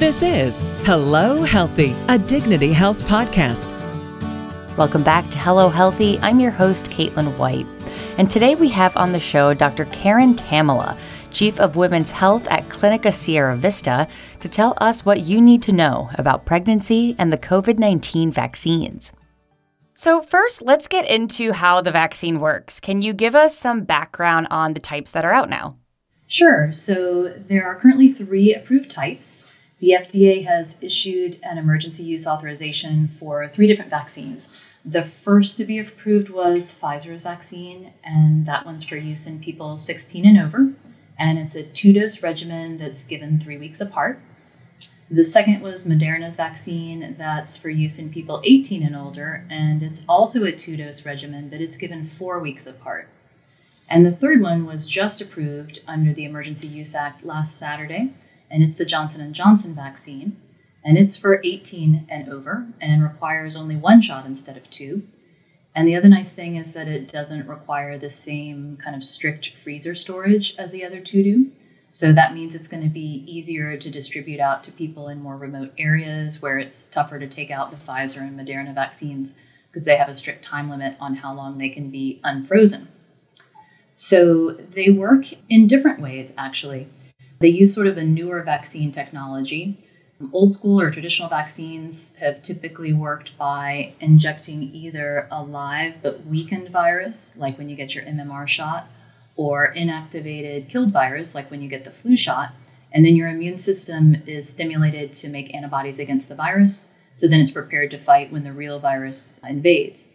This is Hello Healthy, a Dignity Health podcast. Welcome back to Hello Healthy. I'm your host, Caitlin White. And today we have on the show Dr. Karen Tammela, Chief of Women's Health at Clinica Sierra Vista, to tell us what you need to know about pregnancy and the COVID 19 vaccines. So, first, let's get into how the vaccine works. Can you give us some background on the types that are out now? Sure. So, there are currently three approved types. The FDA has issued an emergency use authorization for three different vaccines. The first to be approved was Pfizer's vaccine, and that one's for use in people 16 and over and it's a two dose regimen that's given three weeks apart. The second was Moderna's vaccine that's for use in people 18 and older, and it's also a two dose regimen, but it's given four weeks apart. And the third one was just approved under the Emergency Use Act last Saturday, and it's the Johnson & Johnson vaccine, and it's for 18 and over and requires only one shot instead of two. And the other nice thing is that it doesn't require the same kind of strict freezer storage as the other two do. So that means it's going to be easier to distribute out to people in more remote areas where it's tougher to take out the Pfizer and Moderna vaccines because they have a strict time limit on how long they can be unfrozen. So they work in different ways, actually. They use sort of a newer vaccine technology Old school or traditional vaccines have typically worked by injecting either a live but weakened virus, like when you get your MMR shot, or inactivated killed virus, like when you get the flu shot. And then your immune system is stimulated to make antibodies against the virus. So then it's prepared to fight when the real virus invades.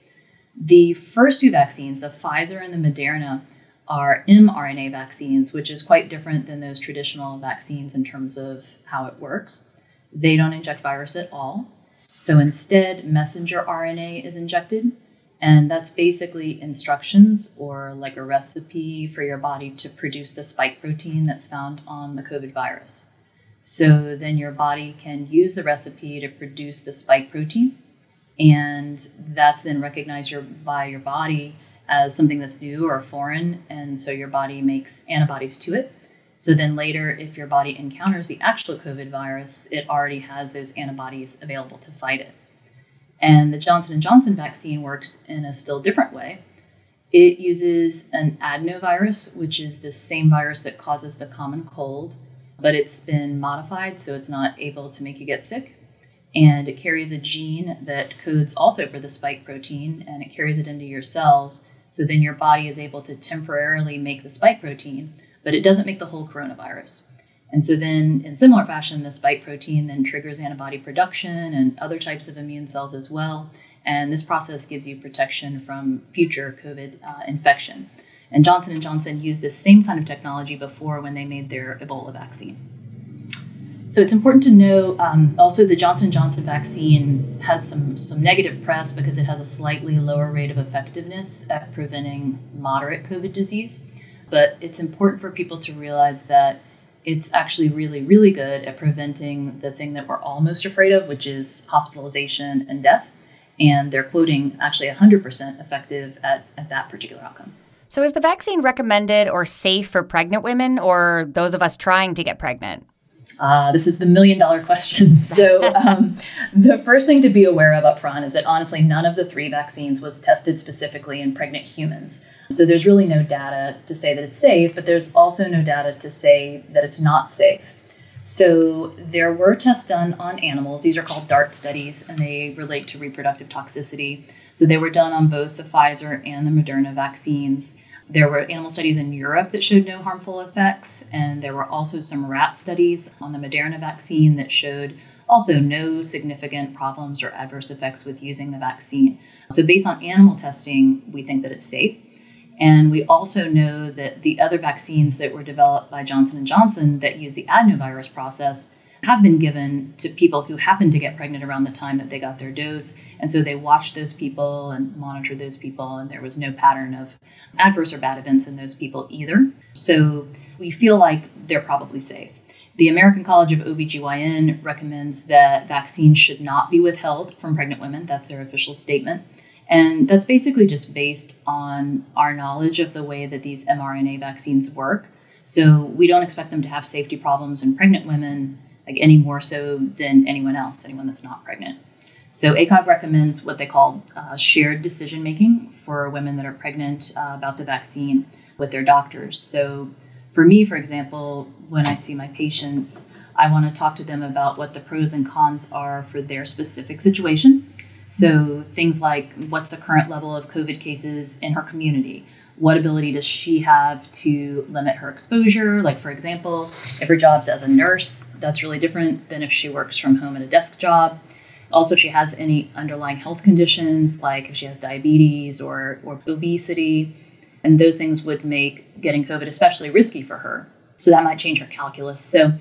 The first two vaccines, the Pfizer and the Moderna, are mRNA vaccines, which is quite different than those traditional vaccines in terms of how it works. They don't inject virus at all. So instead, messenger RNA is injected. And that's basically instructions or like a recipe for your body to produce the spike protein that's found on the COVID virus. So then your body can use the recipe to produce the spike protein. And that's then recognized your, by your body as something that's new or foreign. And so your body makes antibodies to it. So then later, if your body encounters the actual COVID virus, it already has those antibodies available to fight it. And the Johnson & Johnson vaccine works in a still different way. It uses an adenovirus, which is the same virus that causes the common cold, but it's been modified so it's not able to make you get sick. And it carries a gene that codes also for the spike protein, and it carries it into your cells. So then your body is able to temporarily make the spike protein but it doesn't make the whole coronavirus. And so then, in similar fashion, the spike protein then triggers antibody production and other types of immune cells as well. And this process gives you protection from future COVID uh, infection. And Johnson & Johnson used this same kind of technology before when they made their Ebola vaccine. So it's important to know um, also the Johnson & Johnson vaccine has some, some negative press because it has a slightly lower rate of effectiveness at preventing moderate COVID disease. But it's important for people to realize that it's actually really, really good at preventing the thing that we're all most afraid of, which is hospitalization and death. And they're quoting actually 100% effective at, at that particular outcome. So, is the vaccine recommended or safe for pregnant women or those of us trying to get pregnant? Uh, this is the million dollar question. So, um, the first thing to be aware of up front is that honestly, none of the three vaccines was tested specifically in pregnant humans. So, there's really no data to say that it's safe, but there's also no data to say that it's not safe. So, there were tests done on animals. These are called DART studies, and they relate to reproductive toxicity. So, they were done on both the Pfizer and the Moderna vaccines. There were animal studies in Europe that showed no harmful effects, and there were also some rat studies on the Moderna vaccine that showed also no significant problems or adverse effects with using the vaccine. So, based on animal testing, we think that it's safe. And we also know that the other vaccines that were developed by Johnson & Johnson that use the adenovirus process have been given to people who happened to get pregnant around the time that they got their dose. And so they watched those people and monitored those people, and there was no pattern of adverse or bad events in those people either. So we feel like they're probably safe. The American College of OBGYN recommends that vaccines should not be withheld from pregnant women. That's their official statement. And that's basically just based on our knowledge of the way that these mRNA vaccines work. So we don't expect them to have safety problems in pregnant women like any more so than anyone else, anyone that's not pregnant. So ACOG recommends what they call uh, shared decision making for women that are pregnant uh, about the vaccine with their doctors. So for me, for example, when I see my patients, I want to talk to them about what the pros and cons are for their specific situation. So things like what's the current level of COVID cases in her community? What ability does she have to limit her exposure? Like, for example, if her job's as a nurse, that's really different than if she works from home at a desk job. Also, if she has any underlying health conditions, like if she has diabetes or, or obesity, and those things would make getting COVID especially risky for her. So that might change her calculus. So,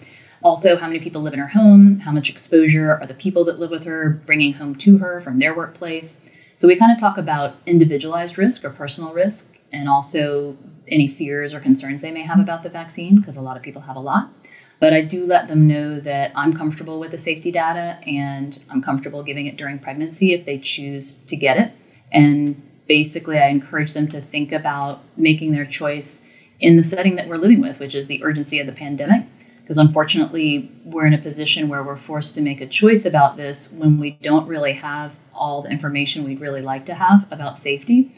also, how many people live in her home? How much exposure are the people that live with her bringing home to her from their workplace? So, we kind of talk about individualized risk or personal risk, and also any fears or concerns they may have about the vaccine, because a lot of people have a lot. But I do let them know that I'm comfortable with the safety data and I'm comfortable giving it during pregnancy if they choose to get it. And basically, I encourage them to think about making their choice in the setting that we're living with, which is the urgency of the pandemic. Because unfortunately, we're in a position where we're forced to make a choice about this when we don't really have all the information we'd really like to have about safety.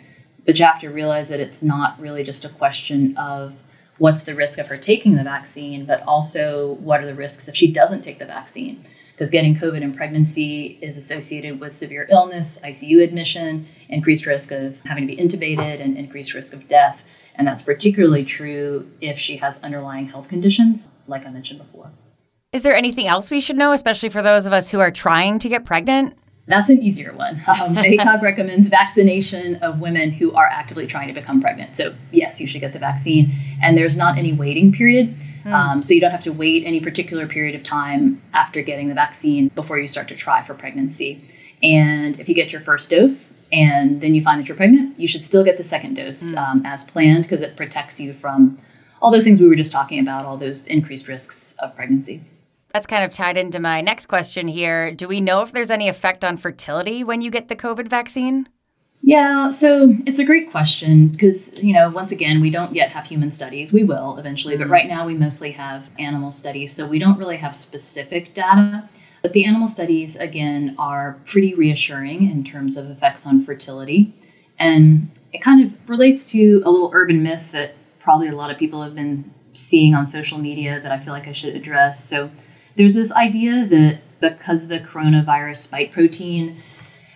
But you have to realize that it's not really just a question of what's the risk of her taking the vaccine, but also what are the risks if she doesn't take the vaccine. Because getting COVID in pregnancy is associated with severe illness, ICU admission, increased risk of having to be intubated, and increased risk of death. And that's particularly true if she has underlying health conditions, like I mentioned before. Is there anything else we should know, especially for those of us who are trying to get pregnant? That's an easier one. Um, ACOG recommends vaccination of women who are actively trying to become pregnant. So, yes, you should get the vaccine. And there's not any waiting period. Mm. Um, so, you don't have to wait any particular period of time after getting the vaccine before you start to try for pregnancy. And if you get your first dose and then you find that you're pregnant, you should still get the second dose mm. um, as planned because it protects you from all those things we were just talking about, all those increased risks of pregnancy. That's kind of tied into my next question here. Do we know if there's any effect on fertility when you get the COVID vaccine? Yeah, so it's a great question because, you know, once again, we don't yet have human studies. We will eventually, but mm-hmm. right now we mostly have animal studies, so we don't really have specific data. But the animal studies, again, are pretty reassuring in terms of effects on fertility. And it kind of relates to a little urban myth that probably a lot of people have been seeing on social media that I feel like I should address. So, there's this idea that because the coronavirus spike protein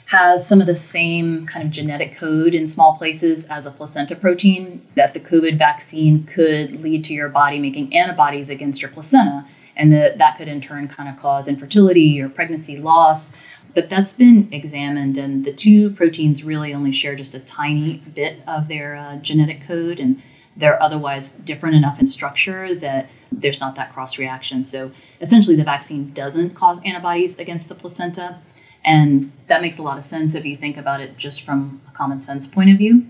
has some of the same kind of genetic code in small places as a placenta protein, that the COVID vaccine could lead to your body making antibodies against your placenta, and that that could in turn kind of cause infertility or pregnancy loss. But that's been examined, and the two proteins really only share just a tiny bit of their uh, genetic code, and they're otherwise different enough in structure that there's not that cross reaction. So essentially, the vaccine doesn't cause antibodies against the placenta. And that makes a lot of sense if you think about it just from a common sense point of view,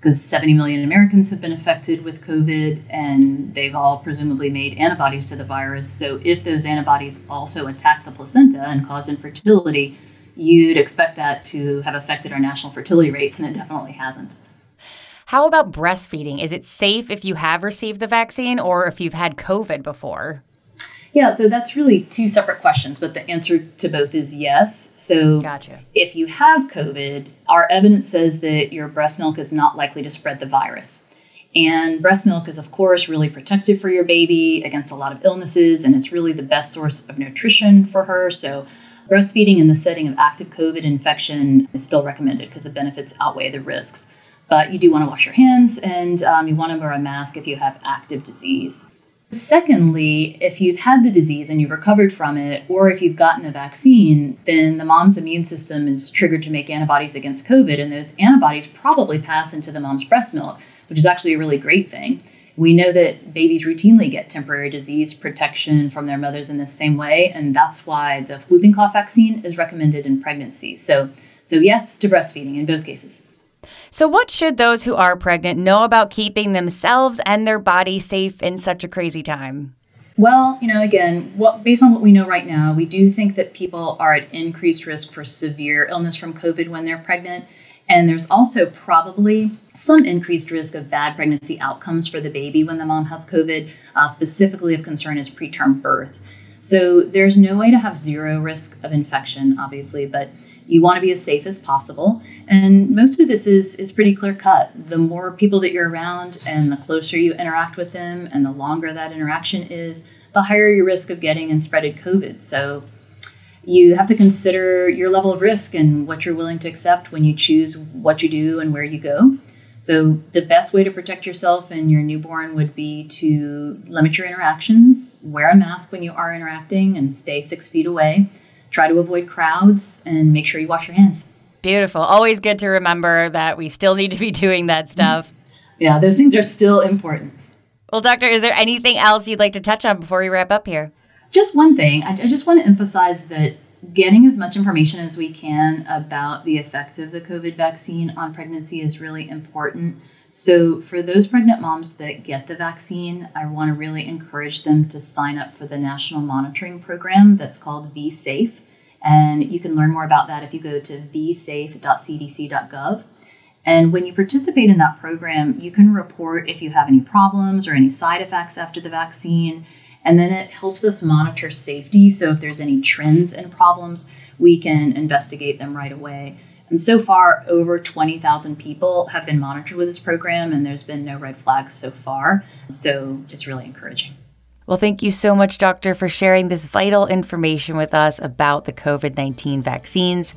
because 70 million Americans have been affected with COVID and they've all presumably made antibodies to the virus. So if those antibodies also attack the placenta and cause infertility, you'd expect that to have affected our national fertility rates, and it definitely hasn't. How about breastfeeding? Is it safe if you have received the vaccine or if you've had COVID before? Yeah, so that's really two separate questions, but the answer to both is yes. So, gotcha. if you have COVID, our evidence says that your breast milk is not likely to spread the virus. And breast milk is, of course, really protective for your baby against a lot of illnesses, and it's really the best source of nutrition for her. So, breastfeeding in the setting of active COVID infection is still recommended because the benefits outweigh the risks. But you do want to wash your hands and um, you want to wear a mask if you have active disease. Secondly, if you've had the disease and you've recovered from it, or if you've gotten a vaccine, then the mom's immune system is triggered to make antibodies against COVID, and those antibodies probably pass into the mom's breast milk, which is actually a really great thing. We know that babies routinely get temporary disease protection from their mothers in the same way, and that's why the whooping cough vaccine is recommended in pregnancy. So, so yes to breastfeeding in both cases. So, what should those who are pregnant know about keeping themselves and their body safe in such a crazy time? Well, you know, again, what based on what we know right now, we do think that people are at increased risk for severe illness from COVID when they're pregnant. And there's also probably some increased risk of bad pregnancy outcomes for the baby when the mom has COVID. Uh, specifically, of concern is preterm birth. So there's no way to have zero risk of infection, obviously, but you want to be as safe as possible. And most of this is, is pretty clear cut. The more people that you're around and the closer you interact with them and the longer that interaction is, the higher your risk of getting and spreading COVID. So you have to consider your level of risk and what you're willing to accept when you choose what you do and where you go. So, the best way to protect yourself and your newborn would be to limit your interactions, wear a mask when you are interacting, and stay six feet away. Try to avoid crowds and make sure you wash your hands. Beautiful. Always good to remember that we still need to be doing that mm-hmm. stuff. yeah, those things are still important. Well, Doctor, is there anything else you'd like to touch on before we wrap up here? Just one thing. I, I just want to emphasize that getting as much information as we can about the effect of the COVID vaccine on pregnancy is really important. So, for those pregnant moms that get the vaccine, I want to really encourage them to sign up for the national monitoring program that's called vSafe. And you can learn more about that if you go to vsafe.cdc.gov. And when you participate in that program, you can report if you have any problems or any side effects after the vaccine. And then it helps us monitor safety. So if there's any trends and problems, we can investigate them right away. And so far, over 20,000 people have been monitored with this program, and there's been no red flags so far. So it's really encouraging. Well, thank you so much, Doctor, for sharing this vital information with us about the COVID 19 vaccines.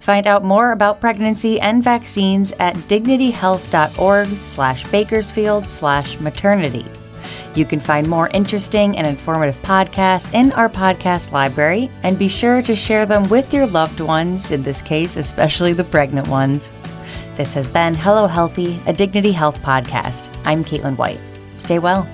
Find out more about pregnancy and vaccines at dignityhealth.org slash bakersfield slash maternity. You can find more interesting and informative podcasts in our podcast library, and be sure to share them with your loved ones, in this case, especially the pregnant ones. This has been Hello Healthy, a Dignity Health podcast. I'm Caitlin White. Stay well.